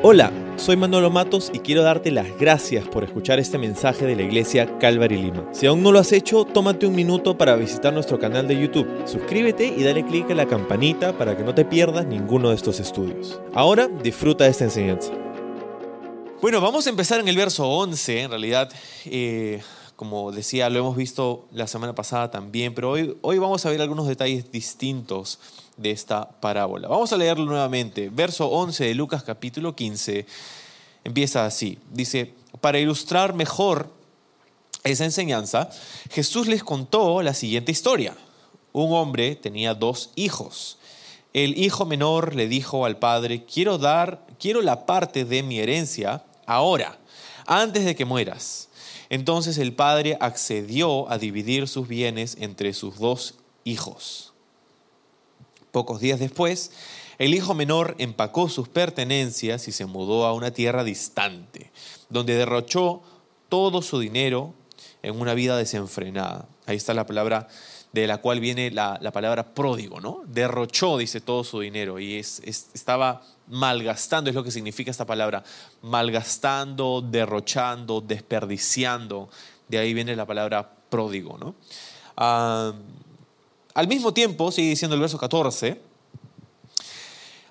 Hola, soy Manolo Matos y quiero darte las gracias por escuchar este mensaje de la iglesia Calvary Lima. Si aún no lo has hecho, tómate un minuto para visitar nuestro canal de YouTube. Suscríbete y dale clic a la campanita para que no te pierdas ninguno de estos estudios. Ahora disfruta de esta enseñanza. Bueno, vamos a empezar en el verso 11, en realidad. Eh, como decía, lo hemos visto la semana pasada también, pero hoy, hoy vamos a ver algunos detalles distintos de esta parábola. Vamos a leerlo nuevamente. Verso 11 de Lucas capítulo 15 empieza así. Dice, para ilustrar mejor esa enseñanza, Jesús les contó la siguiente historia. Un hombre tenía dos hijos. El hijo menor le dijo al padre, quiero dar, quiero la parte de mi herencia ahora, antes de que mueras. Entonces el padre accedió a dividir sus bienes entre sus dos hijos. Pocos días después, el hijo menor empacó sus pertenencias y se mudó a una tierra distante, donde derrochó todo su dinero en una vida desenfrenada. Ahí está la palabra de la cual viene la, palabra pródigo, ¿no? Derrochó, dice, todo su dinero y estaba malgastando, es lo que significa esta palabra, malgastando, derrochando, desperdiciando. De ahí viene la palabra pródigo, ¿no? Ah, al mismo tiempo, sigue diciendo el verso 14,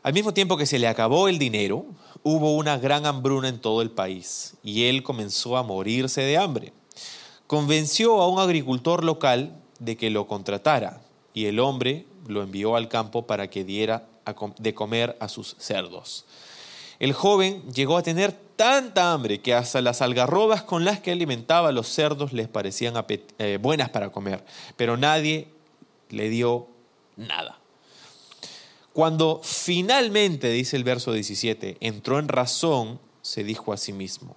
al mismo tiempo que se le acabó el dinero, hubo una gran hambruna en todo el país y él comenzó a morirse de hambre. Convenció a un agricultor local de que lo contratara y el hombre lo envió al campo para que diera de comer a sus cerdos. El joven llegó a tener tanta hambre que hasta las algarrobas con las que alimentaba a los cerdos les parecían eh, buenas para comer, pero nadie le dio nada. Cuando finalmente, dice el verso 17, entró en razón, se dijo a sí mismo,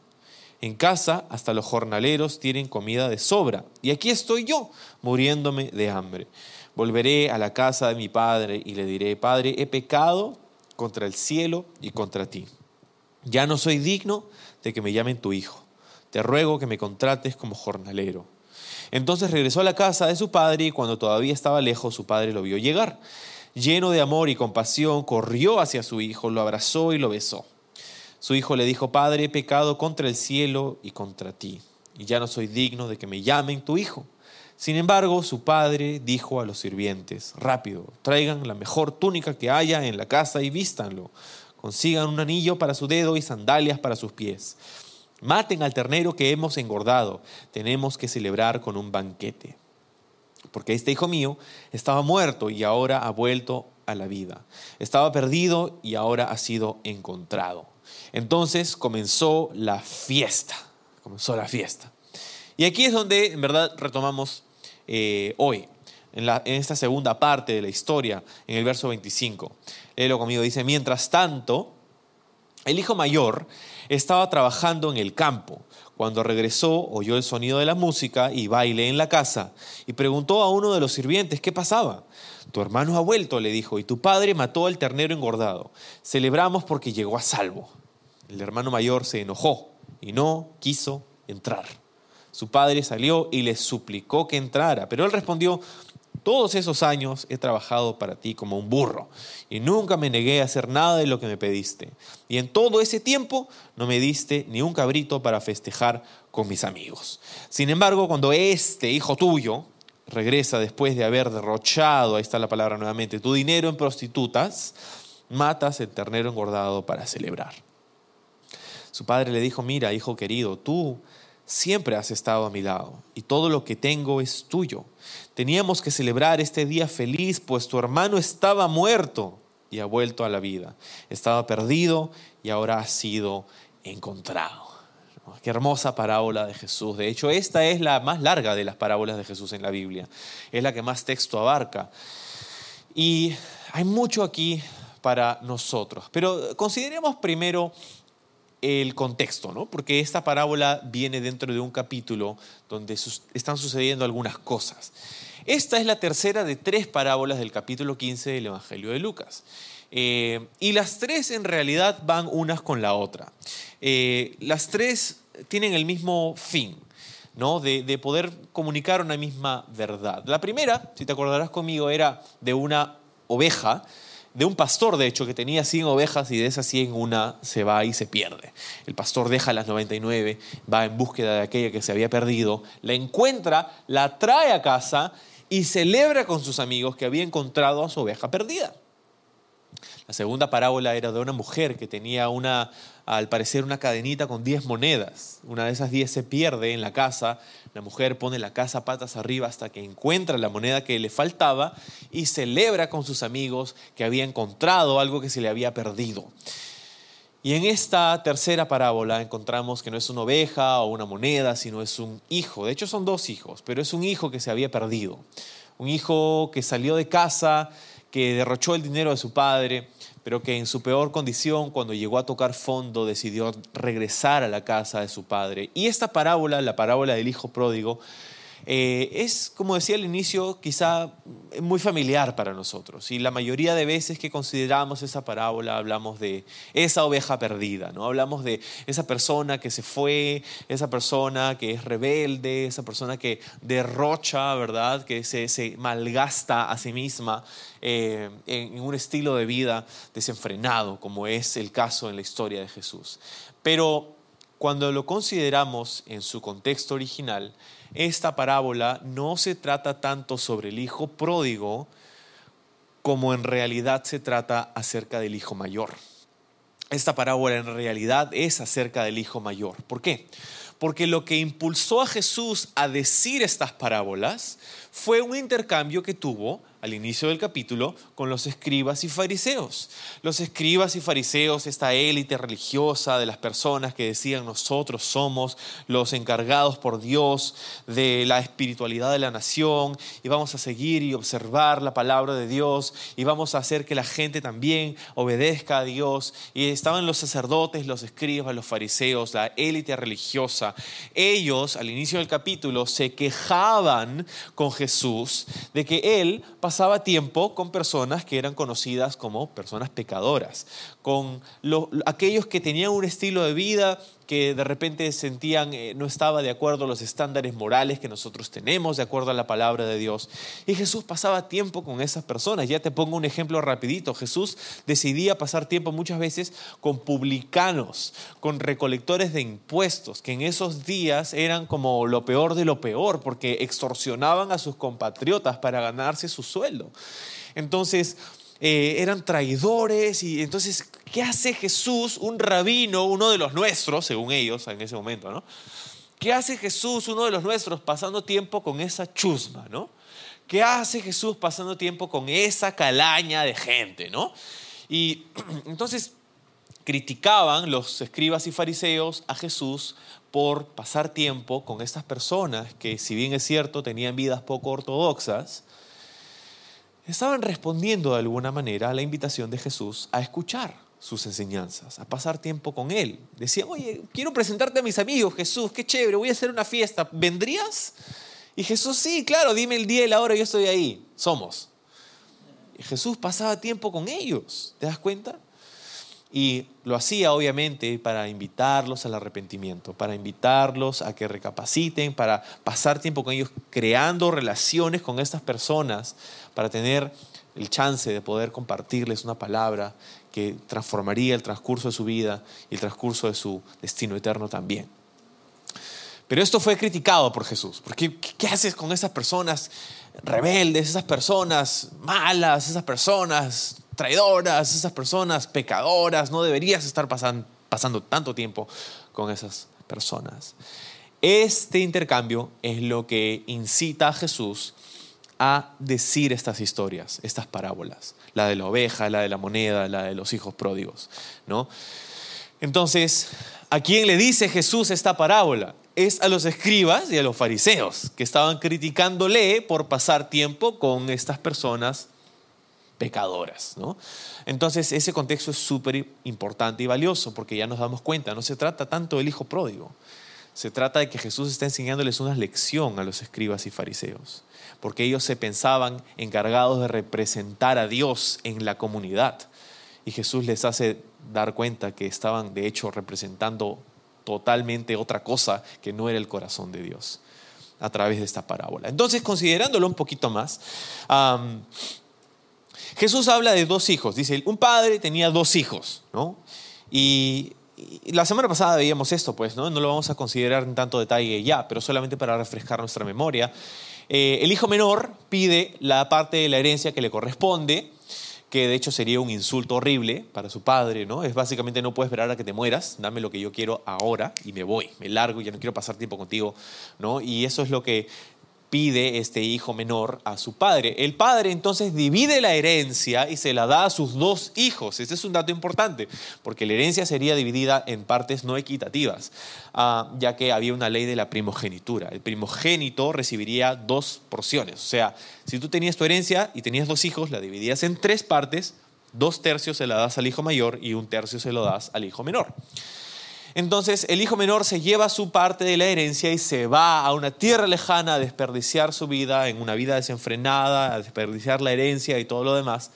en casa hasta los jornaleros tienen comida de sobra. Y aquí estoy yo, muriéndome de hambre. Volveré a la casa de mi padre y le diré, Padre, he pecado contra el cielo y contra ti. Ya no soy digno de que me llamen tu hijo. Te ruego que me contrates como jornalero. Entonces regresó a la casa de su padre y cuando todavía estaba lejos su padre lo vio llegar. Lleno de amor y compasión, corrió hacia su hijo, lo abrazó y lo besó. Su hijo le dijo, Padre, he pecado contra el cielo y contra ti, y ya no soy digno de que me llamen tu hijo. Sin embargo, su padre dijo a los sirvientes, rápido, traigan la mejor túnica que haya en la casa y vístanlo. Consigan un anillo para su dedo y sandalias para sus pies. Maten al ternero que hemos engordado. Tenemos que celebrar con un banquete. Porque este hijo mío estaba muerto y ahora ha vuelto a la vida. Estaba perdido y ahora ha sido encontrado. Entonces comenzó la fiesta, comenzó la fiesta. Y aquí es donde en verdad retomamos eh, hoy, en, esta segunda parte de la historia, en el verso 25. Léelo conmigo, dice, mientras tanto, el hijo mayor estaba trabajando en el campo. Cuando regresó, oyó el sonido de la música y baile en la casa y preguntó a uno de los sirvientes qué pasaba. Tu hermano ha vuelto, le dijo, y tu padre mató al ternero engordado. Celebramos porque llegó a salvo. El hermano mayor se enojó y no quiso entrar. Su padre salió y le suplicó que entrara, pero él respondió, todos esos años he trabajado para ti como un burro y nunca me negué a hacer nada de lo que me pediste. Y en todo ese tiempo no me diste ni un cabrito para festejar con mis amigos. Sin embargo, cuando este hijo tuyo regresa después de haber derrochado, ahí está la palabra nuevamente, tu dinero en prostitutas, matas el ternero engordado para celebrar. Su padre le dijo, mira, hijo querido, tú siempre has estado a mi lado y todo lo que tengo es tuyo. Teníamos que celebrar este día feliz, pues tu hermano estaba muerto y ha vuelto a la vida. Estaba perdido y ahora ha sido encontrado. Qué hermosa parábola de Jesús. De hecho, esta es la más larga de las parábolas de Jesús en la Biblia. Es la que más texto abarca. Y hay mucho aquí para nosotros. Pero consideremos primero el contexto, ¿no? porque esta parábola viene dentro de un capítulo donde están sucediendo algunas cosas. Esta es la tercera de tres parábolas del capítulo 15 del Evangelio de Lucas. Eh, y las tres en realidad van unas con la otra. Eh, las tres tienen el mismo fin, ¿no? De, de, poder comunicar una misma verdad. La primera, si te acordarás conmigo, era de una oveja de un pastor, de hecho, que tenía 100 ovejas y de esas 100 una se va y se pierde. El pastor deja las 99, va en búsqueda de aquella que se había perdido, la encuentra, la trae a casa y celebra con sus amigos que había encontrado a su oveja perdida. La segunda parábola era de una mujer que tenía una, al parecer, una cadenita con 10 monedas. Una de esas 10 se pierde en la casa. La mujer pone la casa patas arriba hasta que encuentra la moneda que le faltaba y celebra con sus amigos que había encontrado algo que se le había perdido. Y en esta tercera parábola encontramos que no es una oveja o una moneda, sino es un hijo. De hecho son dos hijos, pero es un hijo que se había perdido. Un hijo que salió de casa, que derrochó el dinero de su padre, pero que en su peor condición, cuando llegó a tocar fondo, decidió regresar a la casa de su padre. Y esta parábola, la parábola del hijo pródigo, eh, es, como decía al inicio, quizá muy familiar para nosotros. Y la mayoría de veces que consideramos esa parábola hablamos de esa oveja perdida, ¿no? Hablamos de esa persona que se fue, esa persona que es rebelde, esa persona que derrocha, ¿verdad? Que se, se malgasta a sí misma eh, en un estilo de vida desenfrenado, como es el caso en la historia de Jesús. Pero cuando lo consideramos en su contexto original, esta parábola no se trata tanto sobre el hijo pródigo como en realidad se trata acerca del hijo mayor. Esta parábola en realidad es acerca del hijo mayor. ¿Por qué? Porque lo que impulsó a Jesús a decir estas parábolas fue un intercambio que tuvo al inicio del capítulo con los escribas y fariseos. Los escribas y fariseos, esta élite religiosa de las personas que decían nosotros somos los encargados por Dios de la espiritualidad de la nación y vamos a seguir y observar la palabra de Dios y vamos a hacer que la gente también obedezca a Dios. Y estaban los sacerdotes, los escribas, los fariseos, la élite religiosa. Ellos al inicio del capítulo se quejaban con Jesús de que él pasaba tiempo con personas que eran conocidas como personas pecadoras, con aquellos que tenían un estilo de vida que de repente sentían eh, no estaba de acuerdo a los estándares morales que nosotros tenemos, de acuerdo a la palabra de Dios. Y Jesús pasaba tiempo con esas personas. Ya te pongo un ejemplo rapidito. Jesús decidía pasar tiempo muchas veces con publicanos, con recolectores de impuestos, que en esos días eran como lo peor de lo peor, porque extorsionaban a sus compatriotas para ganarse su sueldo. Entonces, eh, eran traidores y entonces, ¿qué hace Jesús, un rabino, uno de los nuestros, según ellos en ese momento, ¿no? ¿Qué hace Jesús, uno de los nuestros, pasando tiempo con esa chusma, ¿no? ¿Qué hace Jesús pasando tiempo con esa calaña de gente, ¿no? Y entonces criticaban los escribas y fariseos a Jesús por pasar tiempo con estas personas que, si bien es cierto, tenían vidas poco ortodoxas, estaban respondiendo de alguna manera a la invitación de Jesús a escuchar sus enseñanzas, a pasar tiempo con Él. Decían, oye, quiero presentarte a mis amigos, Jesús, qué chévere, voy a hacer una fiesta, ¿vendrías? Y Jesús, sí, claro, dime el día y la hora, yo estoy ahí, somos. Y Jesús pasaba tiempo con ellos, ¿te das cuenta? Y lo hacía obviamente para invitarlos al arrepentimiento, para invitarlos a que recapaciten, para pasar tiempo con ellos creando relaciones con estas personas, para tener el chance de poder compartirles una palabra que transformaría el transcurso de su vida y el transcurso de su destino eterno también. Pero esto fue criticado por Jesús, porque ¿qué haces con esas personas rebeldes, esas personas malas, esas personas traidoras, esas personas pecadoras, no deberías estar pasando, pasando tanto tiempo con esas personas. Este intercambio es lo que incita a Jesús a decir estas historias, estas parábolas, la de la oveja, la de la moneda, la de los hijos pródigos, ¿no? Entonces, ¿a quién le dice Jesús esta parábola? Es a los escribas y a los fariseos que estaban criticándole por pasar tiempo con estas personas pecadoras. ¿no? Entonces ese contexto es súper importante y valioso porque ya nos damos cuenta, no se trata tanto del hijo pródigo, se trata de que Jesús está enseñándoles una lección a los escribas y fariseos, porque ellos se pensaban encargados de representar a Dios en la comunidad y Jesús les hace dar cuenta que estaban de hecho representando totalmente otra cosa que no era el corazón de Dios a través de esta parábola. Entonces, considerándolo un poquito más, Jesús habla de dos hijos. Dice, un padre tenía dos hijos, ¿no? Y, la semana pasada veíamos esto, pues, ¿no? No lo vamos a considerar en tanto detalle ya, pero solamente para refrescar nuestra memoria. Eh, el hijo menor pide la parte de la herencia que le corresponde, que de hecho sería un insulto horrible para su padre, ¿no? Es básicamente no puedo esperar a que te mueras, dame lo que yo quiero ahora y me voy, me largo, ya no quiero pasar tiempo contigo, ¿no? Y eso es lo que pide este hijo menor a su padre. El padre entonces divide la herencia y se la da a sus dos hijos. Este es un dato importante, porque la herencia sería dividida en partes no equitativas, ah, ya que había una ley de la primogenitura. El primogénito recibiría dos porciones. O sea, si tú tenías tu herencia y tenías dos hijos, la dividías en tres partes, dos tercios se la das al hijo mayor y un tercio se lo das al hijo menor. Entonces el hijo menor se lleva su parte de la herencia y se va a una tierra lejana a desperdiciar su vida en una vida desenfrenada, a desperdiciar la herencia y todo lo demás.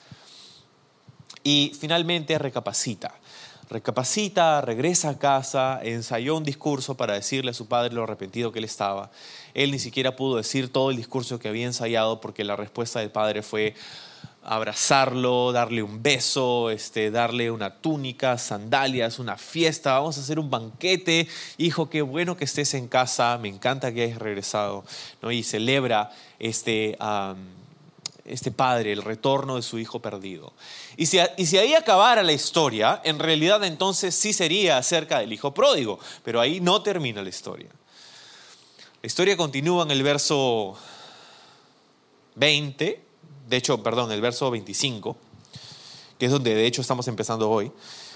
Y finalmente recapacita. Recapacita, regresa a casa, ensayó un discurso para decirle a su padre lo arrepentido que él estaba. Él ni siquiera pudo decir todo el discurso que había ensayado porque la respuesta del padre fue, abrazarlo, darle un beso, este, darle una túnica, sandalias, una fiesta, vamos a hacer un banquete. Hijo, qué bueno que estés en casa, me encanta que hayas regresado. ¿no? Y celebra este, este padre el retorno de su hijo perdido. Y si, y si ahí acabara la historia, en realidad entonces sí sería acerca del hijo pródigo, pero ahí no termina la historia. La historia continúa en el verso 20 de hecho, perdón, el verso 25, que es donde de hecho estamos empezando hoy,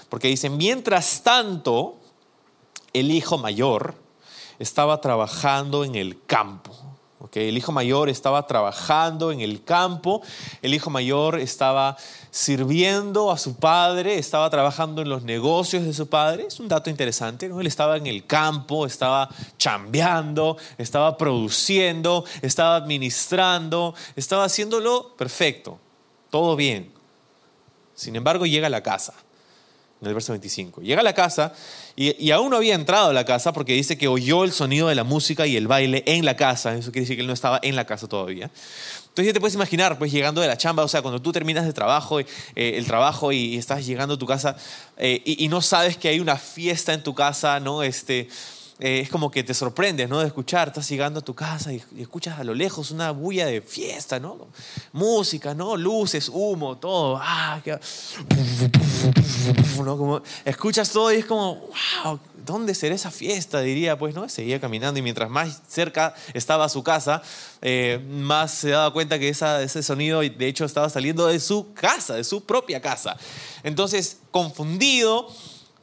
porque dice, mientras tanto, el hijo mayor estaba trabajando en el campo. El hijo mayor estaba trabajando en el campo, el hijo mayor estaba sirviendo a su padre, estaba trabajando en los negocios de su padre. Es un dato interesante. Él estaba en el campo, estaba chambeando, estaba produciendo, estaba administrando, estaba haciéndolo perfecto, todo bien. Sin embargo, llega a la casa en el verso 25. Llega a la casa y, aún no había entrado a la casa porque dice que oyó el sonido de la música y el baile en la casa. Eso quiere decir que él no estaba en la casa todavía. Entonces ya te puedes imaginar, pues llegando de la chamba, o sea, cuando tú terminas de trabajo, eh, el trabajo y, estás llegando a tu casa eh, y, y, no sabes que hay una fiesta en tu casa, ¿no? Este, eh, es como que te sorprendes, ¿no? De escuchar, estás llegando a tu casa y, escuchas a lo lejos una bulla de fiesta, ¿no? Música, ¿no? Luces, humo, todo. Ah, ¿no? Como, escuchas todo y es como, wow, ¿dónde será esa fiesta? Diría, pues, ¿no? Seguía caminando y mientras más cerca estaba su casa, eh, más se daba cuenta que ese sonido, de hecho, estaba saliendo de su casa, de su propia casa. Entonces, confundido,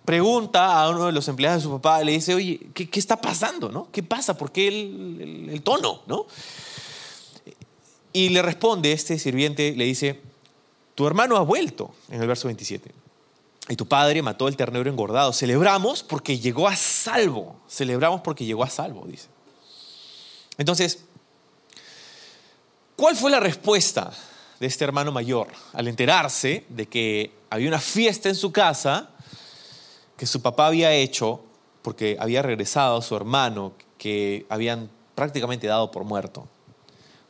pregunta a uno de los empleados de su papá, le dice, oye, ¿qué, está pasando? ¿no? ¿Qué pasa? ¿Por qué el, tono? ¿no? Y le responde este sirviente, le dice, tu hermano ha vuelto, en el verso 27. Y tu padre mató el ternero engordado. Celebramos porque llegó a salvo. Celebramos porque llegó a salvo, dice. Entonces, ¿cuál fue la respuesta de este hermano mayor al enterarse de que había una fiesta en su casa que su papá había hecho porque había regresado a su hermano que habían prácticamente dado por muerto.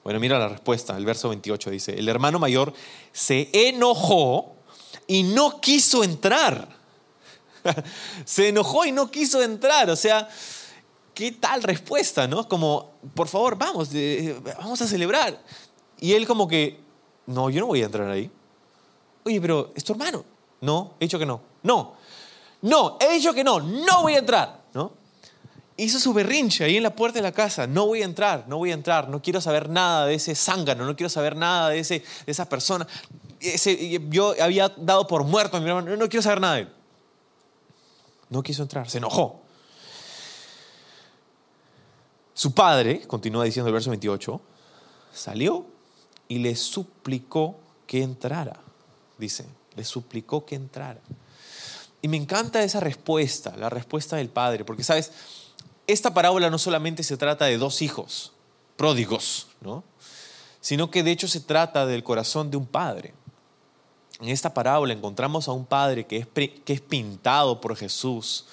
Bueno, mira la respuesta, el verso 28 dice, el hermano mayor se enojó y no quiso entrar. se enojó y no quiso entrar, o sea, ¿qué tal respuesta, no? Como, por favor, vamos, vamos a celebrar. Y él como que, no, yo no voy a entrar ahí. Oye, pero es tu hermano. No, he dicho que no. No, no, he dicho que no, no voy a entrar, ¿no? Hizo su berrinche ahí en la puerta de la casa, no voy a entrar, no voy a entrar, no quiero saber nada de ese zángano, no quiero saber nada de, ese, de esa persona. Ese, yo había dado por muerto a mi hermano, no quiero saber nada de él. No quiso entrar, se enojó. Su padre, continúa diciendo el verso 28, salió y le suplicó que entrara, dice, le suplicó que entrara. Y me encanta esa respuesta, la respuesta del padre, porque sabes, esta parábola no solamente se trata de dos hijos pródigos, ¿no? sino que de hecho se trata del corazón de un padre. En esta parábola encontramos a un padre que es, que es pintado por Jesús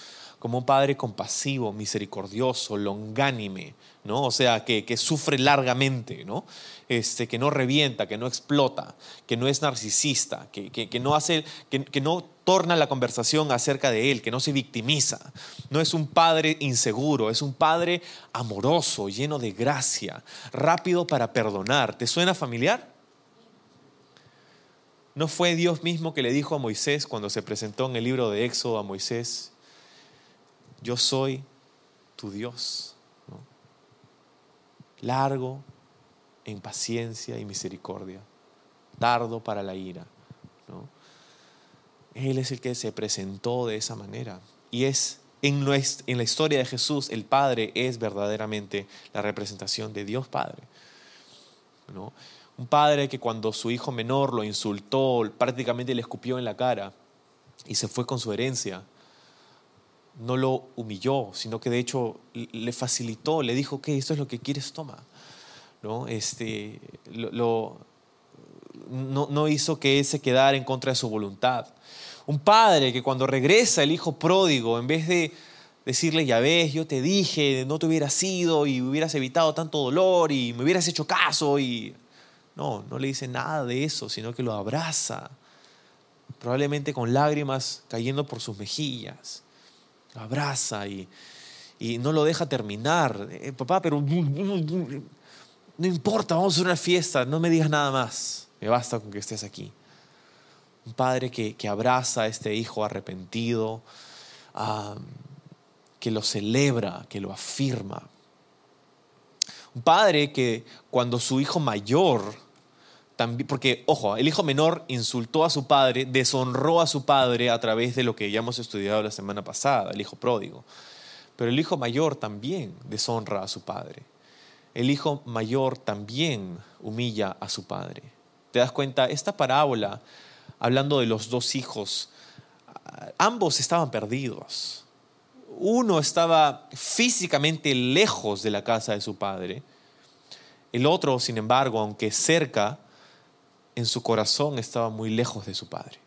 como un padre compasivo, misericordioso, longánime, ¿no? O sea, que, sufre largamente, ¿no? Este, que no revienta, que no explota, que no es narcisista, que, no hace, que, no torna la conversación acerca de él, que no se victimiza. No es un padre inseguro, es un padre amoroso, lleno de gracia, rápido para perdonar. ¿Te suena familiar? ¿No fue Dios mismo que le dijo a Moisés cuando se presentó en el libro de Éxodo a Moisés, yo soy tu Dios? Largo en paciencia y misericordia, tardo para la ira. Él es el que se presentó de esa manera. Y es en, en la historia de Jesús, el Padre es verdaderamente la representación de Dios Padre. Un padre que cuando su hijo menor lo insultó, prácticamente le escupió en la cara y se fue con su herencia, no lo humilló, sino que de hecho le facilitó, le dijo que esto es lo que quieres, toma. ¿No? Este, lo, no, no, hizo que él se quedara en contra de su voluntad. Un padre que cuando regresa el hijo pródigo, en vez de decirle, ya ves, yo te dije, no te hubieras ido y hubieras evitado tanto dolor y me hubieras hecho caso y... No, no le dice nada de eso, sino que lo abraza, probablemente con lágrimas cayendo por sus mejillas lo abraza y, no lo deja terminar. Eh, papá, pero no importa, vamos a una fiesta, no me digas nada más, me basta con que estés aquí. Un padre que, abraza a este hijo arrepentido, que lo celebra, que lo afirma. Un padre que cuando su hijo mayor porque, ojo, el hijo menor insultó a su padre, deshonró a su padre a través de lo que ya hemos estudiado la semana pasada, el hijo pródigo. Pero el hijo mayor también deshonra a su padre. El hijo mayor también humilla a su padre. ¿Te das cuenta? Esta parábola, hablando de los dos hijos, ambos estaban perdidos. Uno estaba físicamente lejos de la casa de su padre. El otro, sin embargo, aunque cerca, en su corazón estaba muy lejos de su padre.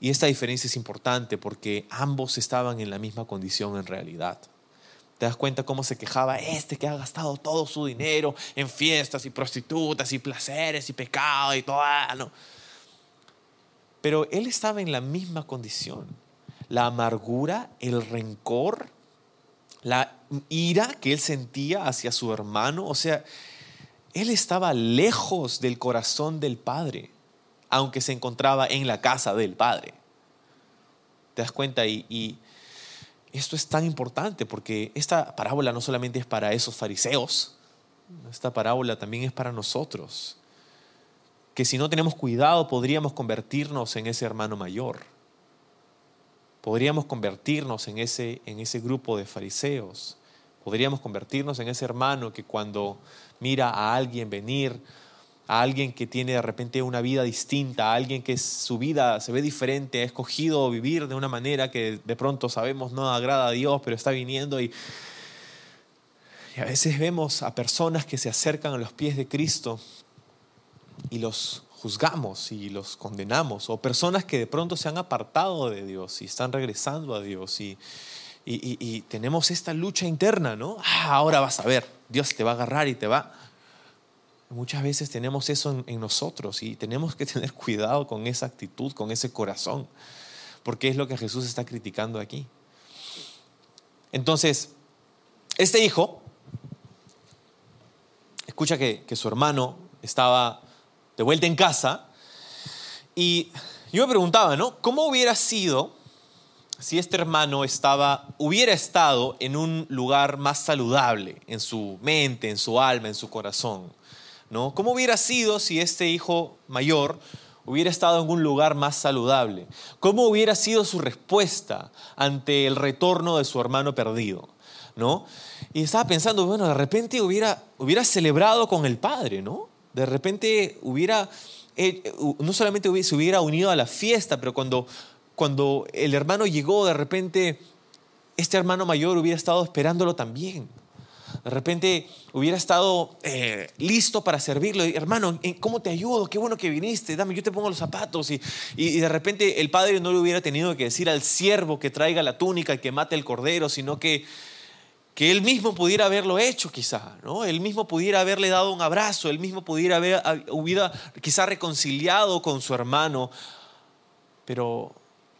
Y esta diferencia es importante porque ambos estaban en la misma condición en realidad. ¿Te das cuenta cómo se quejaba este que ha gastado todo su dinero en fiestas y prostitutas y placeres y pecado y todo? Ah, no. Pero él estaba en la misma condición. La amargura, el rencor, la ira que él sentía hacia su hermano, o sea, él estaba lejos del corazón del Padre, aunque se encontraba en la casa del Padre. ¿Te das cuenta? Y, esto es tan importante porque esta parábola no solamente es para esos fariseos, esta parábola también es para nosotros, que si no tenemos cuidado podríamos convertirnos en ese hermano mayor, podríamos convertirnos en ese, en ese grupo de fariseos, podríamos convertirnos en ese hermano que cuando mira a alguien venir, a alguien que tiene de repente una vida distinta, a alguien que su vida se ve diferente, ha escogido vivir de una manera que de pronto sabemos no agrada a Dios, pero está viniendo y, a veces vemos a personas que se acercan a los pies de Cristo y los juzgamos y los condenamos, o personas que de pronto se han apartado de Dios y están regresando a Dios y, y, tenemos esta lucha interna, ¿no? Ah, ahora vas a ver, Dios te va a agarrar y te va... Muchas veces tenemos eso en, nosotros y tenemos que tener cuidado con esa actitud, con ese corazón, porque es lo que Jesús está criticando aquí. Entonces, este hijo escucha que, que su hermano estaba de vuelta en casa y yo me preguntaba, ¿no? ¿Cómo hubiera sido si este hermano estaba, hubiera estado en un lugar más saludable en su mente, en su alma, en su corazón. ¿no? ¿Cómo hubiera sido si este hijo mayor hubiera estado en un lugar más saludable? ¿Cómo hubiera sido su respuesta ante el retorno de su hermano perdido? ¿no? Y estaba pensando, bueno, de repente hubiera, hubiera celebrado con el padre, ¿no? De repente hubiera, eh, no solamente se hubiera unido a la fiesta, pero cuando cuando el hermano llegó, de repente este hermano mayor hubiera estado esperándolo también. De repente hubiera estado eh, listo para servirlo. Hermano, ¿cómo te ayudo? Qué bueno que viniste. Dame, yo te pongo los zapatos. Y, y, de repente el padre no le hubiera tenido que decir al siervo que traiga la túnica y que mate el cordero, sino que, que él mismo pudiera haberlo hecho quizá. ¿no? Él mismo pudiera haberle dado un abrazo. Él mismo pudiera haber, hubiera quizá reconciliado con su hermano. Pero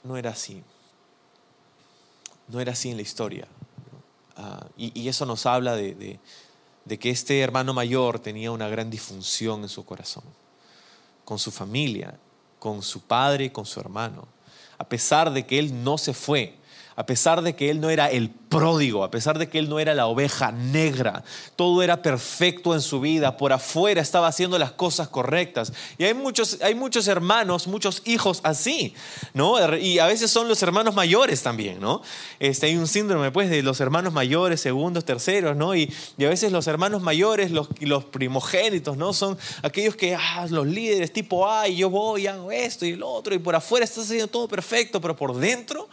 no era así. No era así en la historia. Ah, y, eso nos habla de, que este hermano mayor tenía una gran disfunción en su corazón, con su familia, con su padre, con su hermano. A pesar de que él no se fue, a pesar de que él no era el pródigo, a pesar de que él no era la oveja negra, todo era perfecto en su vida, por afuera estaba haciendo las cosas correctas. Y hay muchos, hay muchos hermanos, muchos hijos así, ¿no? Y a veces son los hermanos mayores también, ¿no? Este, hay un síndrome, pues, de los hermanos mayores, segundos, terceros, ¿no? Y, a veces los hermanos mayores, los, primogénitos, ¿no? Son aquellos que, ah, los líderes tipo, ay, yo voy, hago esto y el otro, y por afuera estás haciendo todo perfecto, pero por dentro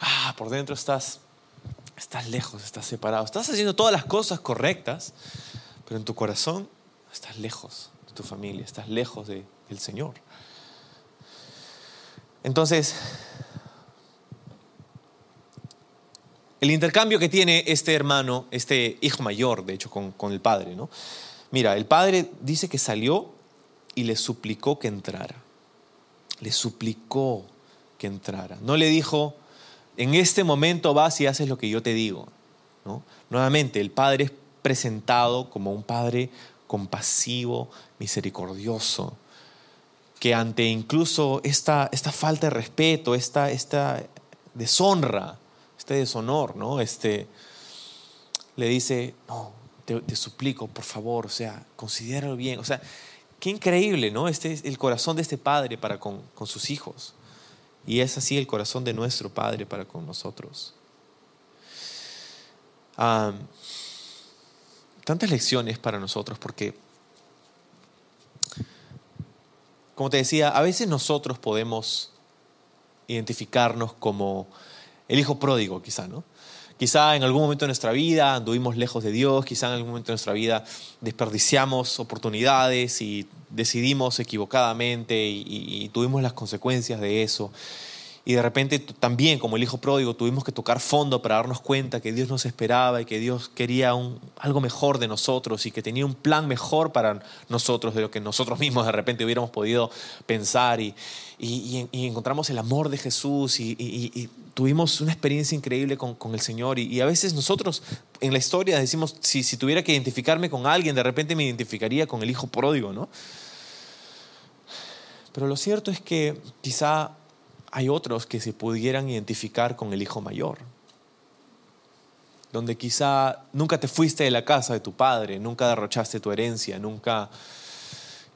ah, por dentro estás, estás lejos, estás separado. Estás haciendo todas las cosas correctas, pero en tu corazón estás lejos de tu familia, estás lejos del Señor. Entonces, el intercambio que tiene este hermano, este hijo mayor, de hecho, con, con el padre, ¿no? Mira, el padre dice que salió y le suplicó que entrara. Le suplicó que entrara. No le dijo, en este momento vas y haces lo que yo te digo. Nuevamente, el Padre es presentado como un Padre compasivo, misericordioso, que ante incluso esta, esta falta de respeto, esta, esta deshonra, este deshonor, ¿no? Este, le dice, no, te, suplico, por favor, o sea, considéralo bien. O sea, qué increíble, ¿no? Este es el corazón de este padre para con sus hijos. Y es así el corazón de nuestro Padre para con nosotros. tantas lecciones para nosotros porque, como te decía, a veces nosotros podemos identificarnos como el hijo pródigo, quizá, ¿no? Quizá en algún momento de nuestra vida anduvimos lejos de Dios, quizá en algún momento de nuestra vida desperdiciamos oportunidades y decidimos equivocadamente y, tuvimos las consecuencias de eso. Y de repente también, como el hijo pródigo, tuvimos que tocar fondo para darnos cuenta que Dios nos esperaba y que Dios quería algo mejor de nosotros y que tenía un plan mejor para nosotros de lo que nosotros mismos de repente hubiéramos podido pensar. Y, encontramos el amor de Jesús y, tuvimos una experiencia increíble con, con el Señor. Y, a veces nosotros en la historia decimos, si, si tuviera que identificarme con alguien, de repente me identificaría con el hijo pródigo, ¿no? Pero lo cierto es que quizá hay otros que se pudieran identificar con el hijo mayor, donde quizá nunca te fuiste de la casa de tu padre, nunca derrochaste tu herencia, nunca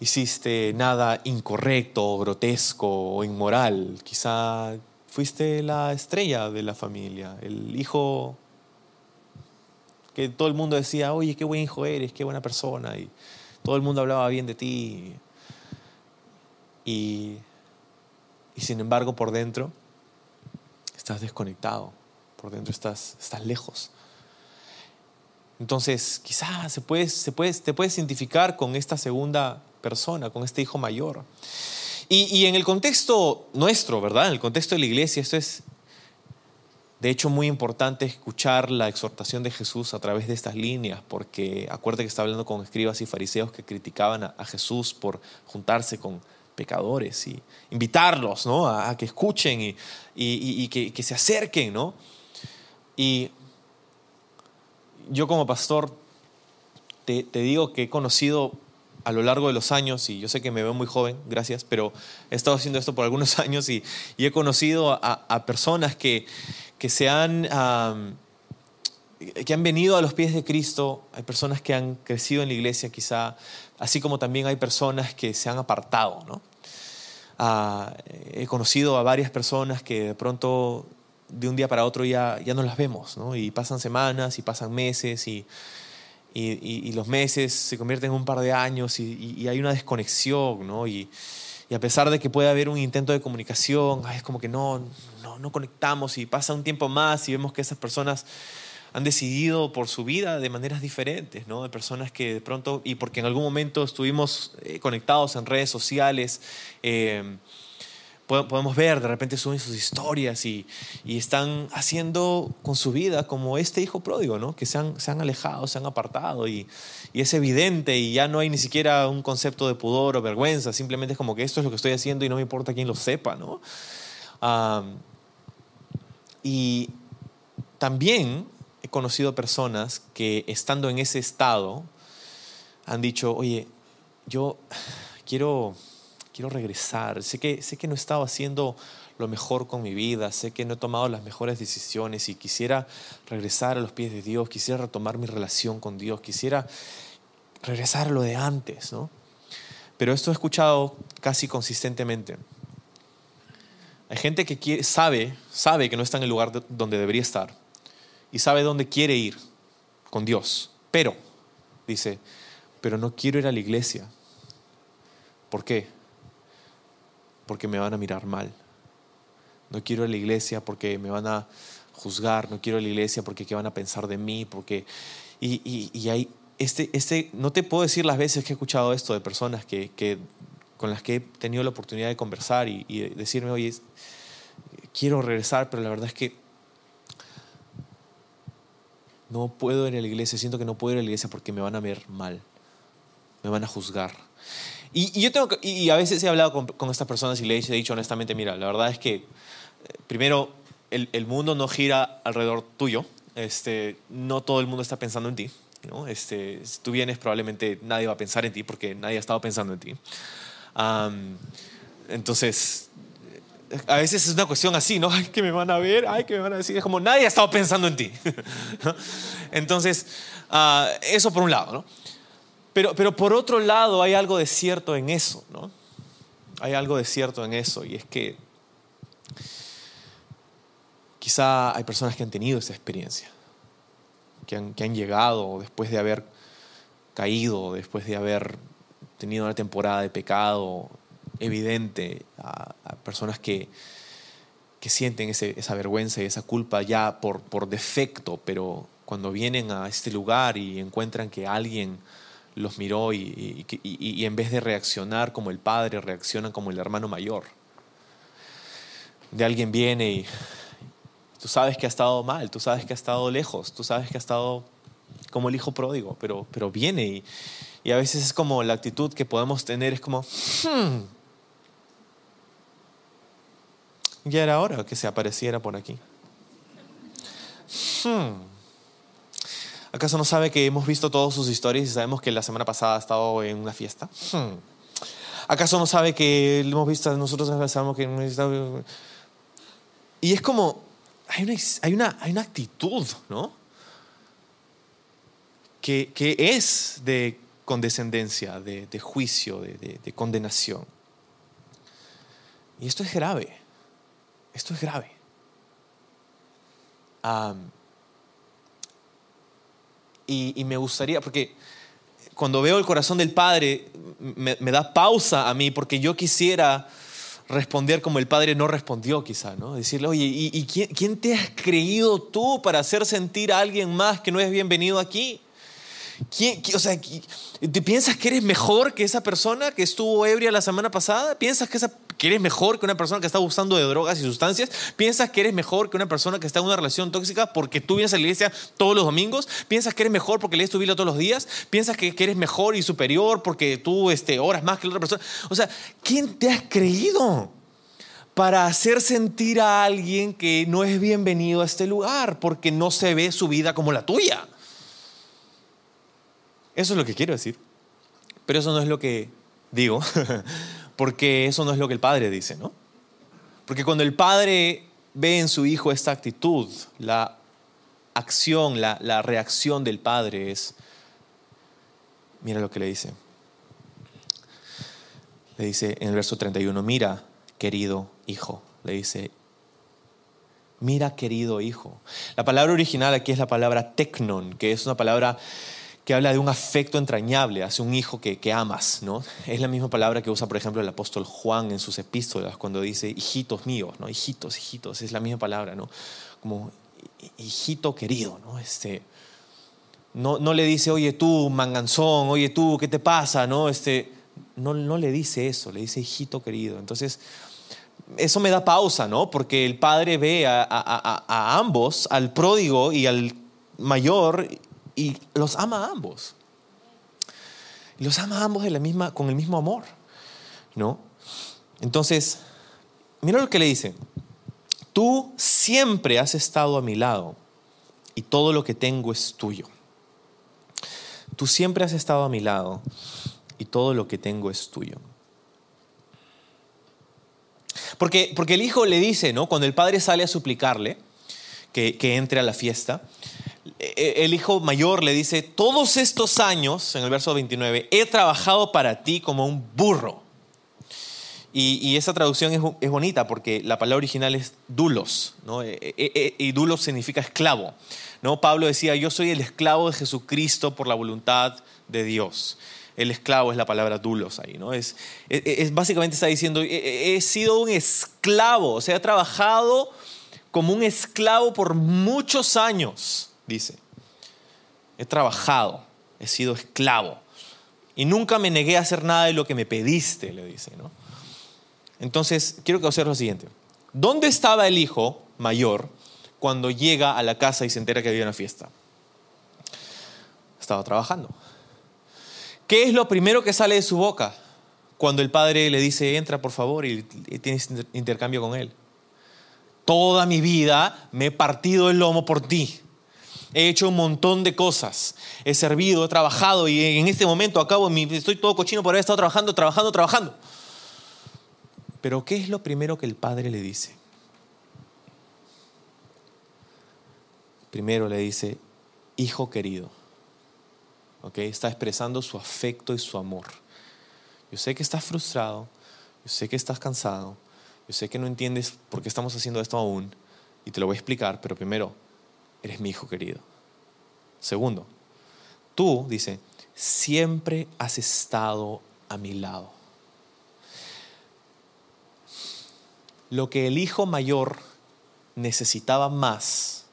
hiciste nada incorrecto, grotesco o inmoral, quizá fuiste la estrella de la familia, el hijo que todo el mundo decía, oye, qué buen hijo eres, qué buena persona, y todo el mundo hablaba bien de ti. Y sin embargo por dentro estás desconectado, por dentro estás, estás lejos. Entonces, quizás se puede, se te puedes identificar con esta segunda persona, con este hijo mayor. Y, en el contexto nuestro, ¿verdad? En el contexto de la iglesia, esto es, de hecho, muy importante escuchar la exhortación de Jesús a través de estas líneas, porque acuérdate que está hablando con escribas y fariseos que criticaban a, Jesús por juntarse con pecadores y invitarlos ¿no? a, que escuchen y, que, se acerquen. ¿no? Y yo como pastor te, digo que he conocido a lo largo de los años, y yo sé que me veo muy joven, gracias, pero he estado haciendo esto por algunos años y, y he conocido a, a, personas que, que se han... que han venido a los pies de Cristo, hay personas que han crecido en la iglesia quizá, así como también hay personas que se han apartado, ¿no? he conocido a varias personas que de pronto de un día para otro ya, ya no las vemos, ¿no? Y pasan semanas y pasan meses y, y, los meses se convierten en un par de años y, hay una desconexión, ¿no? Y, a pesar de que puede haber un intento de comunicación, es como que no, no, no, conectamos y pasa un tiempo más y vemos que esas personas han decidido por su vida de maneras diferentes, ¿no? De personas que de pronto, y porque en algún momento estuvimos eh, conectados en redes sociales, eh, podemos ver, de repente suben sus historias y, están haciendo con su vida como este hijo pródigo, ¿no? Que se han, se han alejado, se han apartado y, es evidente y ya no hay ni siquiera un concepto de pudor o vergüenza, simplemente es como que esto es lo que estoy haciendo y no me importa quién lo sepa, ¿no? y también he conocido personas que estando en ese estado han dicho, oye, yo quiero quiero regresar, sé que, sé que no he estado haciendo lo mejor con mi vida, sé que no he tomado las mejores decisiones y quisiera regresar a los pies de Dios, quisiera retomar mi relación con Dios, quisiera regresar a lo de antes, ¿no? Pero esto he escuchado casi consistentemente. Hay gente que sabe, sabe que no está en el lugar donde debería estar y sabe dónde quiere ir con Dios, pero, dice, pero no quiero ir a la iglesia. ¿Por qué? Porque me van a mirar mal. No quiero a la iglesia porque me van a juzgar, no quiero a la iglesia porque qué van a pensar de mí, porque... Y, y, y hay, este, este, no te puedo decir las veces que he escuchado esto de personas que, que con las que he tenido la oportunidad de conversar y, y decirme, oye, quiero regresar, pero la verdad es que no puedo ir a la iglesia, siento que no puedo ir a la iglesia porque me van a ver mal, me van a juzgar. Y, yo tengo y a veces he hablado con, con, estas personas y les he dicho honestamente, mira, la verdad es que eh, primero el, el, mundo no gira alrededor tuyo, este, no todo el mundo está pensando en ti. ¿no? Este, si tú vienes probablemente nadie va a pensar en ti porque nadie ha estado pensando en ti. entonces, a veces es una cuestión así, ¿no? Ay, que me van a ver, ay, que me van a decir. Es como nadie ha estado pensando en ti. Entonces, uh, eso por un lado, ¿no? Pero, pero por otro lado hay algo de cierto en eso, ¿no? Hay algo de cierto en eso y es que quizá hay personas que han tenido esa experiencia, que han, que han llegado después de haber caído, después de haber tenido una temporada de pecado evidente, a, personas que, que sienten ese, esa vergüenza y esa culpa ya por, por defecto, pero cuando vienen a este lugar y encuentran que alguien los miró y, en vez de reaccionar como el padre, reaccionan como el hermano mayor. De alguien viene y tú sabes que ha estado mal, tú sabes que ha estado lejos, tú sabes que ha estado como el hijo pródigo, pero, pero viene y, y a veces es como la actitud que podemos tener, es como, hmm, ya era hora que se apareciera por aquí. Hmm. ¿Acaso no sabe que hemos visto todas sus historias y sabemos que la semana pasada ha estado en una fiesta? Hmm. ¿Acaso no sabe que lo hemos visto, nosotros sabemos que. Y es como, hay una, hay una, hay una actitud, ¿no? Que, que es de condescendencia, de, de juicio, de, de, condenación. Y esto es grave. Esto es grave. Y, me gustaría, porque cuando veo el corazón del Padre, me, da pausa a mí, porque yo quisiera responder como el Padre no respondió quizá, ¿no? Decirle, oye, ¿y, quién, quién, te has creído tú para hacer sentir a alguien más que no es bienvenido aquí? ¿Quién, o sea, ¿te piensas que eres mejor que esa persona que estuvo ebria la semana pasada? ¿Piensas que esa que eres mejor que una persona que está abusando de drogas y sustancias? ¿Piensas que eres mejor que una persona que está en una relación tóxica porque tú vienes a la iglesia todos los domingos? ¿Piensas que eres mejor porque lees tu Biblia todos los días? ¿Piensas que, eres mejor y superior porque tú este, oras más que la otra persona? O sea, ¿quién te has creído? para hacer sentir a alguien que no es bienvenido a este lugar porque no se ve su vida como la tuya. Eso es lo que quiero decir. Pero eso no es lo que digo. porque eso no es lo que el padre dice, ¿no? Porque cuando el padre ve en su hijo esta actitud, la acción, la, reacción del padre es, mira lo que le dice. Le dice en el verso 31, mira, querido hijo, le dice, mira, querido hijo. La palabra original aquí es la palabra tecnon, que es una palabra que habla de un afecto entrañable hacia un hijo que, que, amas, ¿no? Es la misma palabra que usa, por ejemplo, el apóstol Juan en sus epístolas cuando dice hijitos míos, ¿no? Hijitos, hijitos, es la misma palabra, ¿no? Como hijito querido, ¿no? Este, no, no le dice, oye tú, manganzón, oye tú, ¿qué te pasa? No, este, no, no le dice eso, le dice hijito querido. Entonces, eso me da pausa, ¿no? Porque el padre ve a, a, ambos, al pródigo y al mayor, y los ama a ambos. Los ama a ambos con el mismo amor, ¿no? Entonces, mira lo que le dice. Tú siempre has estado a mi lado y todo lo que tengo es tuyo. Tú siempre has estado a mi lado y todo lo que tengo es tuyo. Porque, porque el hijo le dice, ¿no? Cuando el padre sale a suplicarle que, entre a la fiesta, el hijo mayor le dice, todos estos años, en el verso 29, he trabajado para ti como un burro. Y, esa traducción es, bonita porque la palabra original es dulos, ¿no? E, y dulos significa esclavo. ¿no? Pablo decía, yo soy el esclavo de Jesucristo por la voluntad de Dios. El esclavo es la palabra dulos ahí, ¿no? Es, básicamente está diciendo, he, sido un esclavo, o sea, he trabajado como un esclavo por muchos años, dice. He trabajado, he sido esclavo. Y nunca me negué a hacer nada de lo que me pediste, le dice, ¿no? Entonces, quiero que observe lo siguiente. ¿Dónde estaba el hijo mayor cuando llega a la casa y se entera que había una fiesta? Estaba trabajando. ¿Qué es lo primero que sale de su boca cuando el padre le dice, entra por favor y, tienes intercambio con él? Toda mi vida me he partido el lomo por ti. He hecho un montón de cosas. He servido, he trabajado y en este momento acabo, estoy todo cochino por haber estado trabajando, trabajando, trabajando. Pero ¿qué es lo primero que el padre le dice? Primero le dice, hijo querido. Está expresando su afecto y su amor. Yo sé que estás frustrado, yo sé que estás cansado, yo sé que no entiendes por qué estamos haciendo esto aún y te lo voy a explicar, pero primero, eres mi hijo querido. Segundo, tú, dice, siempre has estado a mi lado. Lo que el hijo mayor necesitaba más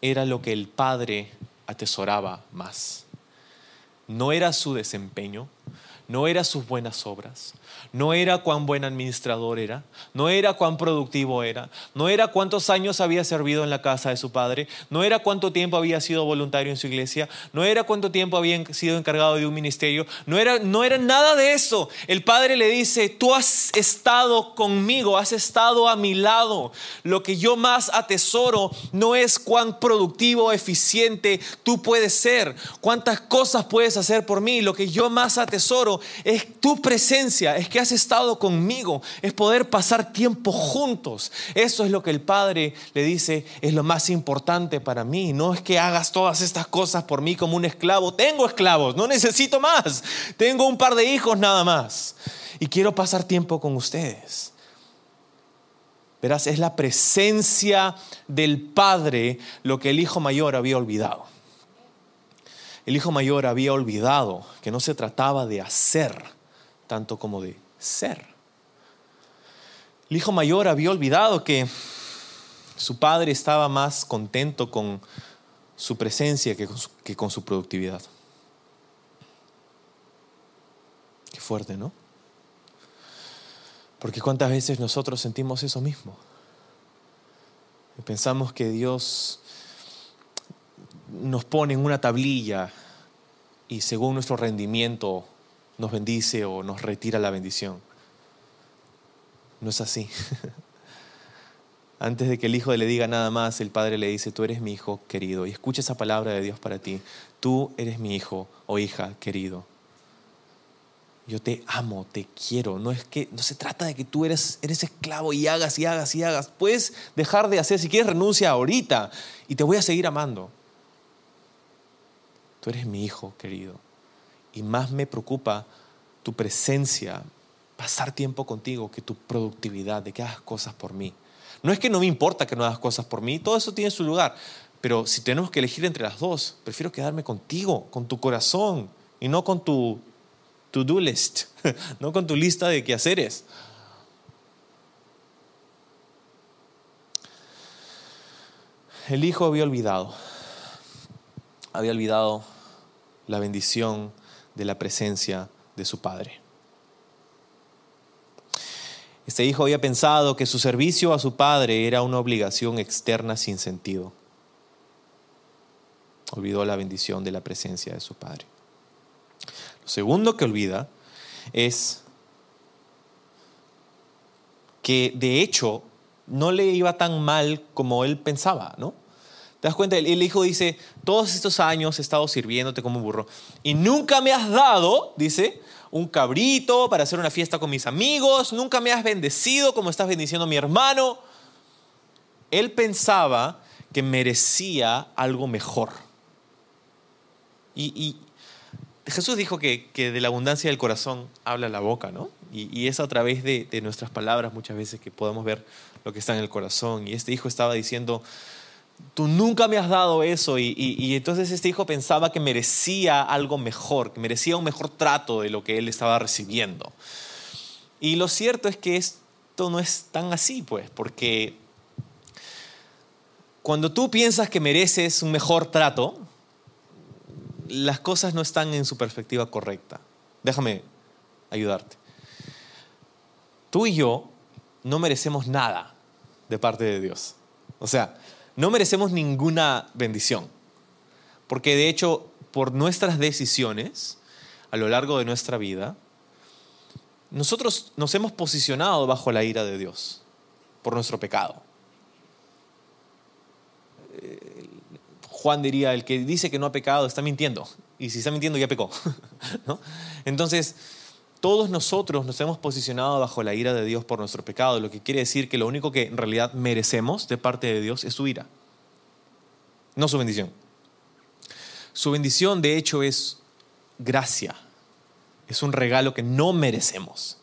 era lo que el padre atesoraba más. No era su desempeño, no era sus buenas obras, no era cuán buen administrador era, no era cuán productivo era, no era cuántos años había servido en la casa de su padre, no era cuánto tiempo había sido voluntario en su iglesia, no era cuánto tiempo había sido encargado de un ministerio, no era, no era nada de eso. El padre le dice, tú has estado conmigo, has estado a mi lado. Lo que yo más atesoro no es cuán productivo, eficiente tú puedes ser, cuántas cosas puedes hacer por mí. Lo que yo más atesoro es tu presencia, es que has estado conmigo, es poder pasar tiempo juntos. Eso es lo que el Padre le dice, es lo más importante para mí. No es que hagas todas estas cosas por mí como un esclavo. Tengo esclavos, no necesito más. Tengo un par de hijos nada más. Y quiero pasar tiempo con ustedes. Verás, es la presencia del Padre lo que el Hijo mayor había olvidado. El Hijo mayor había olvidado que no se trataba de hacer tanto como de ser. El hijo mayor había olvidado que su padre estaba más contento con su presencia que con su, productividad. Qué fuerte, ¿no? Porque cuántas veces nosotros sentimos eso mismo. Pensamos que Dios nos pone en una tablilla y según nuestro rendimiento nos bendice o nos retira la bendición. No es así. Antes de que el hijo le diga nada más, el padre le dice, tú eres mi hijo querido. Y escucha esa palabra de Dios para ti. Tú eres mi hijo o hija querido. Yo te amo, te quiero. No es que no se trata de que tú eres, eres esclavo y hagas y hagas y hagas. Puedes dejar de hacer, si quieres renuncia ahorita y te voy a seguir amando. Eres mi hijo querido y más me preocupa tu presencia, pasar tiempo contigo, que tu productividad, de que hagas cosas por mí. No es que no me importa que no hagas cosas por mí, todo eso tiene su lugar, pero si tenemos que elegir entre las dos, prefiero quedarme contigo, con tu corazón y no con tu to-do list, no con tu lista de quehaceres. el hijo había olvidado, había olvidado la bendición de la presencia de su padre. Este hijo había pensado que su servicio a su padre era una obligación externa sin sentido. Olvidó la bendición de la presencia de su padre. Lo segundo que olvida es que de hecho no le iba tan mal como él pensaba, ¿no? ¿Te das cuenta? El hijo dice, todos estos años he estado sirviéndote como un burro y nunca me has dado, dice, un cabrito para hacer una fiesta con mis amigos, nunca me has bendecido como estás bendiciendo a mi hermano. Él pensaba que merecía algo mejor. Y, Jesús dijo que, de la abundancia del corazón habla la boca, ¿no? Y, es a través de, de nuestras palabras muchas veces que podemos ver lo que está en el corazón. Y este hijo estaba diciendo, tú nunca me has dado eso. Y, entonces este hijo pensaba que merecía algo mejor, que merecía un mejor trato de lo que él estaba recibiendo. Y lo cierto es que esto no es tan así, pues, porque cuando tú piensas que mereces un mejor trato, las cosas no están en su perspectiva correcta. Déjame ayudarte. Tú y yo no merecemos nada de parte de Dios. O sea, no merecemos ninguna bendición, porque de hecho, por nuestras decisiones a lo largo de nuestra vida, nosotros nos hemos posicionado bajo la ira de Dios por nuestro pecado. Eh, Juan diría, el que dice que no ha pecado está mintiendo, y si está mintiendo ya pecó. Entonces, todos nosotros nos hemos posicionado bajo la ira de Dios por nuestro pecado, lo que quiere decir que lo único que en realidad merecemos de parte de Dios es su ira, no su bendición. Su bendición, de hecho, es gracia, es un regalo que no merecemos.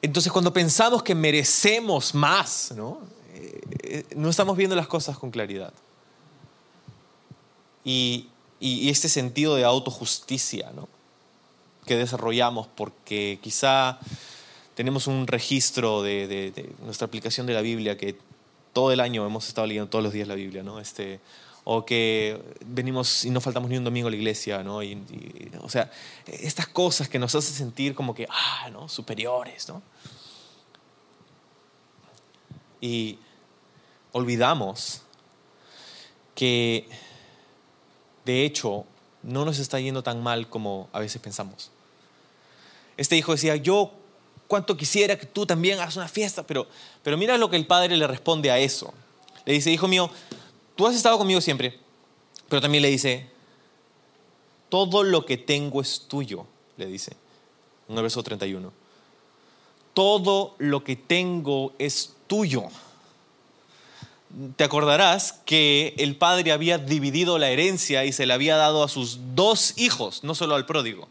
Entonces, cuando pensamos que merecemos más, ¿no? Eh, no estamos viendo las cosas con claridad. Y, y este sentido de autojusticia, ¿no? Que desarrollamos porque quizá tenemos un registro de, nuestra aplicación de la Biblia que todo el año hemos estado leyendo todos los días la Biblia, ¿no? Este, o que venimos y no faltamos ni un domingo a la iglesia, ¿no? o sea, estas cosas que nos hacen sentir como que, ah, ¿no? Superiores, ¿no? Y olvidamos que, de hecho, no nos está yendo tan mal como a veces pensamos. Este hijo decía, yo cuánto quisiera que tú también hagas una fiesta, pero, pero mira lo que el padre le responde a eso. Le dice, hijo mío, tú has estado conmigo siempre, pero también le dice, todo lo que tengo es tuyo, le dice, en el verso 31. Todo lo que tengo es tuyo. Te acordarás que el padre había dividido la herencia y se la había dado a sus dos hijos, no solo al pródigo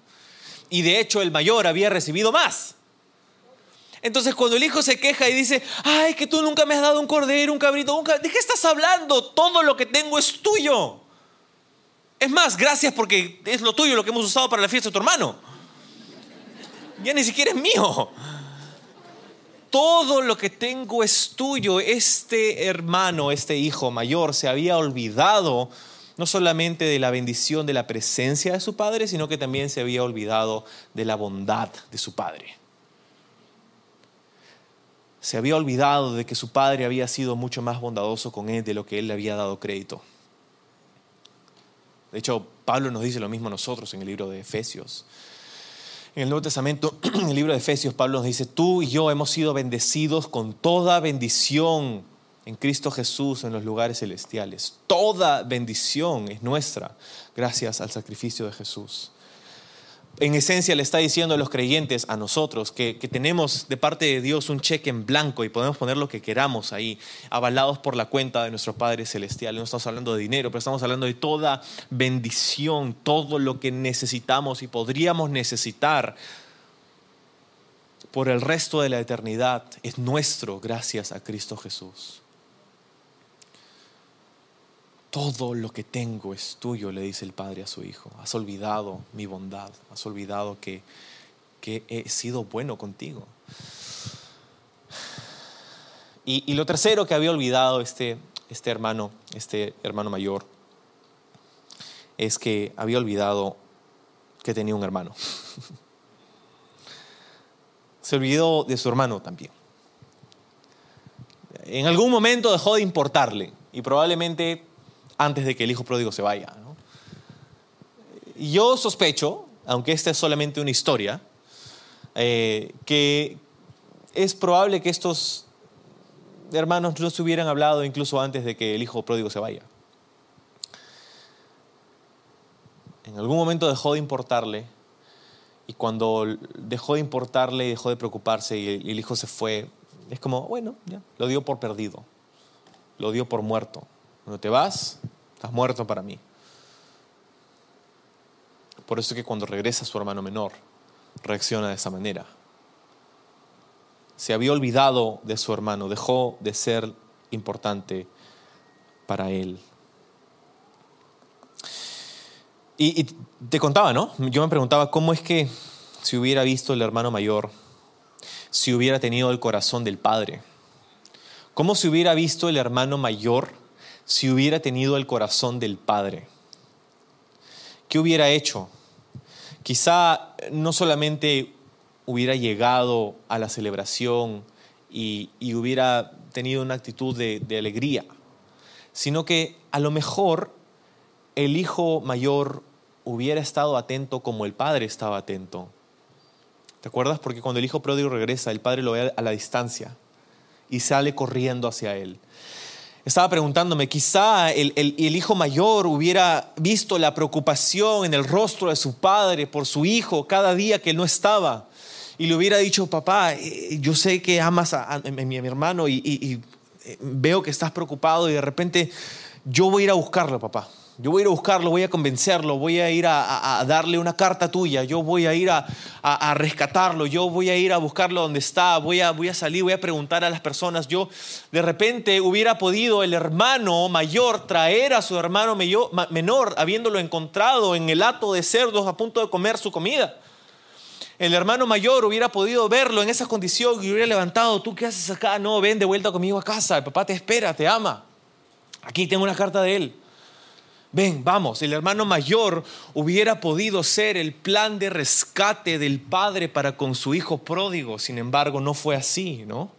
y de hecho el mayor había recibido más. Entonces cuando el hijo se queja y dice, ay, que tú nunca me has dado un cordero, un cabrito, un ¿de qué estás hablando? Todo lo que tengo es tuyo. Es más, gracias porque es lo tuyo lo que hemos usado para la fiesta de tu hermano. Ya ni siquiera es mío. Todo lo que tengo es tuyo. Este hermano, este hijo mayor, se había olvidado no solamente de la bendición de la presencia de su padre, sino que también se había olvidado de la bondad de su padre. Se había olvidado de que su padre había sido mucho más bondadoso con él de lo que él le había dado crédito. De hecho, Pablo nos dice lo mismo a nosotros en el libro de Efesios. En el Nuevo Testamento, en el libro de Efesios, Pablo nos dice, tú y yo hemos sido bendecidos con toda bendición en Cristo Jesús en los lugares celestiales. Toda bendición es nuestra gracias al sacrificio de Jesús. En esencia le está diciendo a los creyentes, a nosotros, que, tenemos de parte de Dios un cheque en blanco y podemos poner lo que queramos ahí, avalados por la cuenta de nuestro Padre Celestial. No estamos hablando de dinero, pero estamos hablando de toda bendición, todo lo que necesitamos y podríamos necesitar por el resto de la eternidad es nuestro gracias a Cristo Jesús. Todo lo que tengo es tuyo, le dice el padre a su hijo. Has olvidado mi bondad, has olvidado que, que he sido bueno contigo. Y, lo tercero que había olvidado este, este hermano, este hermano mayor, es que había olvidado que tenía un hermano. Se olvidó de su hermano también. En algún momento dejó de importarle y probablemente antes de que el hijo pródigo se vaya. Yo sospecho, aunque esta es solamente una historia, eh, que es probable que estos hermanos no se hubieran hablado incluso antes de que el hijo pródigo se vaya. En algún momento dejó de importarle y cuando dejó de importarle, dejó de preocuparse y el hijo se fue, es como, bueno, ya, lo dio por perdido, lo dio por muerto. Cuando te vas, estás muerto para mí. Por eso es que cuando regresa su hermano menor, reacciona de esa manera. Se había olvidado de su hermano, dejó de ser importante para él. Y, te contaba, ¿no? Yo me preguntaba cómo es que si hubiera visto el hermano mayor, si hubiera tenido el corazón del padre, cómo se hubiera visto el hermano mayor si hubiera tenido el corazón del padre. ¿Qué hubiera hecho? Quizá no solamente hubiera llegado a la celebración y, hubiera tenido una actitud de, alegría, sino que a lo mejor el hijo mayor hubiera estado atento como el padre estaba atento. ¿Te acuerdas? Porque cuando el hijo pródigo regresa, el padre lo ve a la distancia y sale corriendo hacia él. Estaba preguntándome, quizá el, hijo mayor hubiera visto la preocupación en el rostro de su padre por su hijo cada día que él no estaba y le hubiera dicho, papá, eh, yo sé que amas a, mi, hermano y eh, veo que estás preocupado y de repente yo voy a ir a buscarlo, papá. Yo voy a ir a buscarlo, voy a convencerlo, voy a ir a, darle una carta tuya, yo voy a ir a, rescatarlo, yo voy a ir a buscarlo donde está, voy a, salir, voy a preguntar a las personas. Yo de repente hubiera podido el hermano mayor traer a su hermano menor, habiéndolo encontrado en el hato de cerdos a punto de comer su comida. El hermano mayor hubiera podido verlo en esa condición y hubiera levantado, ¿tú qué haces acá? No, ven de vuelta conmigo a casa, el papá te espera, te ama. Aquí tengo una carta de él ven, vamos, el hermano mayor hubiera podido ser el plan de rescate del padre para con su hijo pródigo, sin embargo no fue así, ¿no?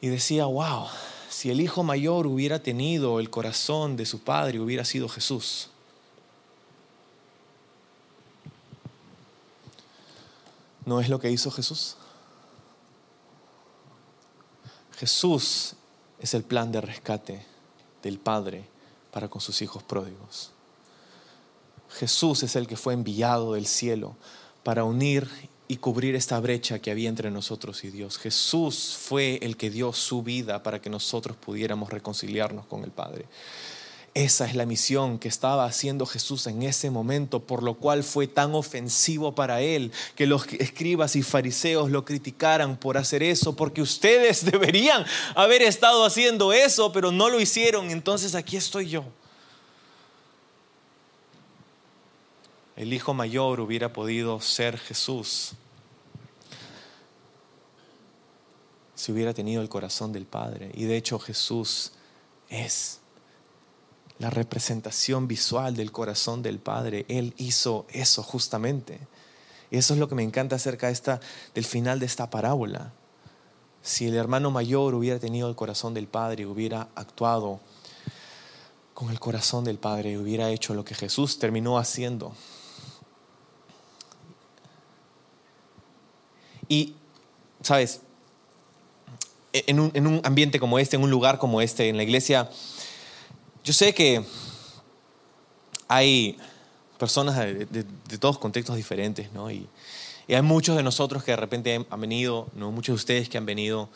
Y decía, wow, si el hijo mayor hubiera tenido el corazón de su padre, hubiera sido Jesús. ¿No es lo que hizo Jesús? Jesús es el plan de rescate del Padre con sus hijos pródigos. Jesús es el que fue enviado del cielo para unir y cubrir esta brecha que había entre nosotros y Dios. Jesús fue el que dio su vida para que nosotros pudiéramos reconciliarnos con el Padre. Esa es la misión que estaba haciendo Jesús en ese momento, por lo cual fue tan ofensivo para él que los escribas y fariseos lo criticaran por hacer eso, porque ustedes deberían haber estado haciendo eso, pero no lo hicieron, entonces aquí estoy yo. El hijo mayor hubiera podido ser Jesús si hubiera tenido el corazón del Padre, y de hecho Jesús es la representación visual del corazón del Padre. Él hizo eso justamente. Y eso es lo que me encanta acerca esta, del final de esta parábola. Si el hermano mayor hubiera tenido el corazón del Padre, hubiera actuado con el corazón del Padre, hubiera hecho lo que Jesús terminó haciendo. Y, ¿sabes? En un, en un ambiente como este, en un lugar como este, en la iglesia, yo sé que hay personas de, todos contextos diferentes, ¿no? Y, hay muchos de nosotros que de repente han venido, ¿no? Muchos de ustedes que han venido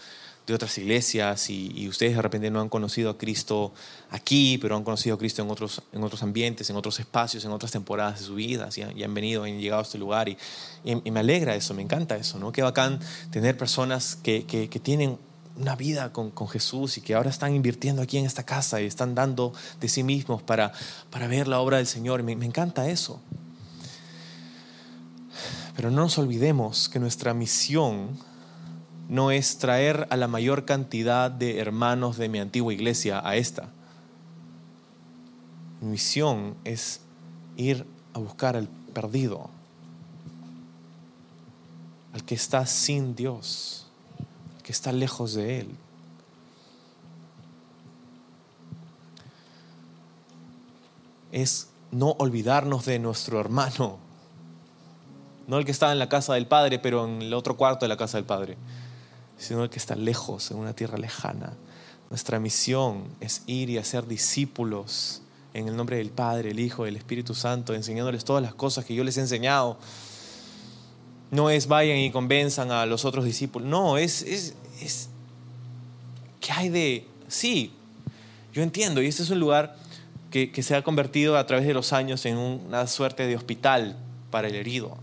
de otras iglesias y, ustedes de repente no han conocido a Cristo aquí, pero han conocido a Cristo en otros, en otros ambientes, en otros espacios, en otras temporadas de su vida, y, han venido, han llegado a este lugar y, me alegra eso, me encanta eso, ¿no? Qué bacán tener personas que, que tienen una vida con, Jesús y que ahora están invirtiendo aquí en esta casa y están dando de sí mismos para, para ver la obra del Señor. Me, me encanta eso. Pero no nos olvidemos que nuestra misión no es traer a la mayor cantidad de hermanos de mi antigua iglesia a esta. Mi misión es ir a buscar al perdido, al que está sin Dios, que está lejos de Él. Es no olvidarnos de nuestro hermano, no el que está en la casa del Padre, pero en el otro cuarto de la casa del Padre, sino el que está lejos, en una tierra lejana. Nuestra misión es ir y hacer discípulos en el nombre del Padre, el Hijo, el Espíritu Santo, enseñándoles todas las cosas que yo les he enseñado. No es vayan y convenzan a los otros discípulos. No, es, es, es ¿qué hay de...? Sí, yo entiendo, y este es un lugar que, que se ha convertido a través de los años en una suerte de hospital para el herido.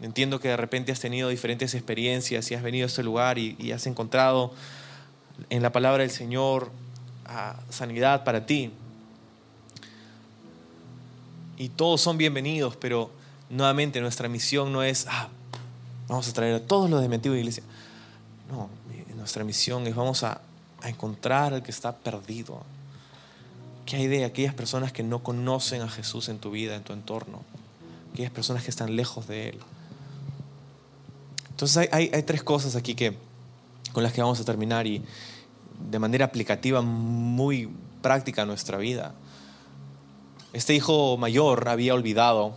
Entiendo que de repente has tenido diferentes experiencias y has venido a este lugar y, y has encontrado en la palabra del Señor ah, sanidad para ti. Y todos son bienvenidos, pero nuevamente nuestra misión no es, ah, vamos a traer a todos los de mi antigua iglesia. No, nuestra misión es vamos a, a encontrar al que está perdido. ¿Qué hay de aquellas personas que no conocen a Jesús en tu vida, en tu entorno? Aquellas personas que están lejos de Él. Entonces hay, hay, hay, tres cosas aquí que, con las que vamos a terminar y de manera aplicativa muy práctica a nuestra vida. Este hijo mayor había olvidado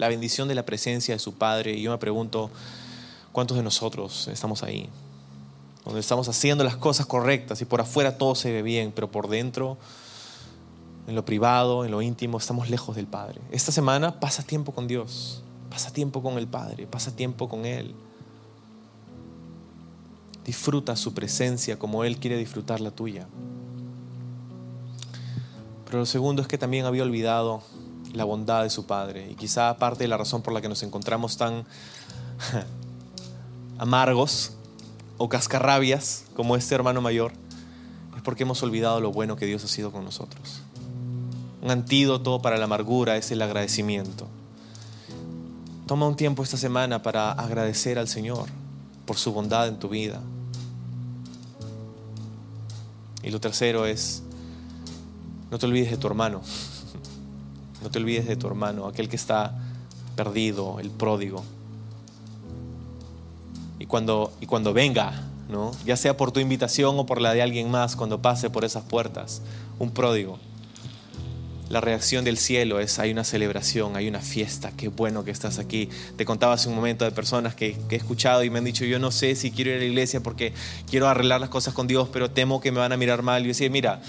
la bendición de la presencia de su padre y yo me pregunto, ¿cuántos de nosotros estamos ahí? Donde estamos haciendo las cosas correctas y por afuera todo se ve bien, pero por dentro, en lo privado, en lo íntimo, estamos lejos del Padre. Esta semana pasa tiempo con Dios, pasa tiempo con el Padre, pasa tiempo con Él. Disfruta su presencia como Él quiere disfrutar la tuya. Pero lo segundo es que también había olvidado la bondad de su Padre. Y quizá parte de la razón por la que nos encontramos tan amargos o cascarrabias como este hermano mayor es porque hemos olvidado lo bueno que Dios ha sido con nosotros. Un antídoto para la amargura es el agradecimiento. Toma un tiempo esta semana para agradecer al Señor por su bondad en tu vida. Y lo tercero es, no te olvides de tu hermano. No te olvides de tu hermano, aquel que está perdido, el pródigo. Y cuando, y cuando venga, ¿no? ya sea por tu invitación o por la de alguien más, cuando pase por esas puertas, un pródigo, la reacción del cielo es hay una celebración, hay una fiesta, qué bueno que estás aquí. Te contaba hace un momento de personas que, que, he escuchado y me han dicho, yo no sé si quiero ir a la iglesia porque quiero arreglar las cosas con Dios, pero temo que me van a mirar mal. Y yo decía, mira,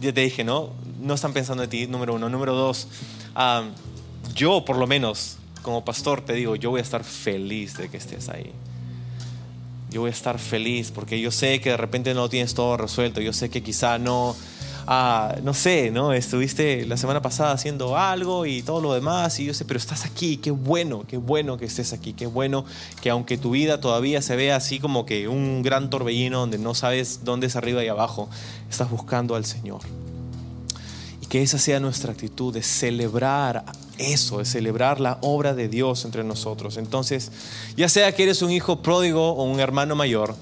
ya te dije, ¿no? No están pensando en ti, número uno. Número dos, um, yo por lo menos como pastor te digo, yo voy a estar feliz de que estés ahí. Yo voy a estar feliz porque yo sé que de repente no tienes todo resuelto, yo sé que quizá no ah, no sé, ¿no? Estuviste la semana pasada haciendo algo y todo lo demás y yo sé, pero estás aquí, qué bueno, qué bueno que estés aquí, qué bueno que aunque tu vida todavía se vea así como que un gran torbellino donde no sabes dónde es arriba y abajo, estás buscando al Señor. Que esa sea nuestra actitud de celebrar eso, de celebrar la obra de Dios entre nosotros. Entonces, ya sea que eres un hijo pródigo o un hermano mayor,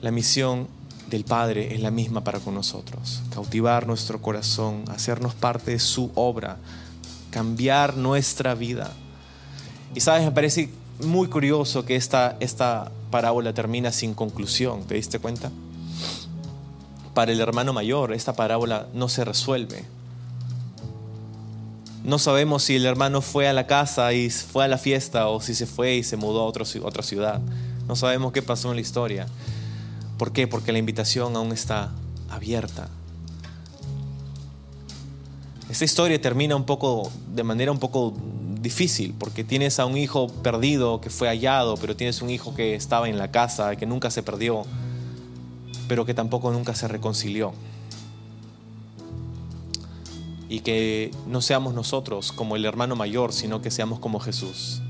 la misión del Padre es la misma para con nosotros. Cautivar nuestro corazón, hacernos parte de su obra, cambiar nuestra vida. Y sabes, me parece muy curioso que esta, esta parábola termina sin conclusión, ¿te diste cuenta? Para el hermano mayor, esta parábola no se resuelve. No sabemos si el hermano fue a la casa y fue a la fiesta o si se fue y se mudó a otra ciudad. No sabemos qué pasó en la historia. ¿Por qué? Porque la invitación aún está abierta. Esta historia termina de manera un poco difícil, porque tienes a un hijo perdido que fue hallado, pero tienes un hijo que estaba en la casa, que nunca se perdió, pero que tampoco nunca se reconcilió. Y que no seamos nosotros como el hermano mayor, sino que seamos como Jesús.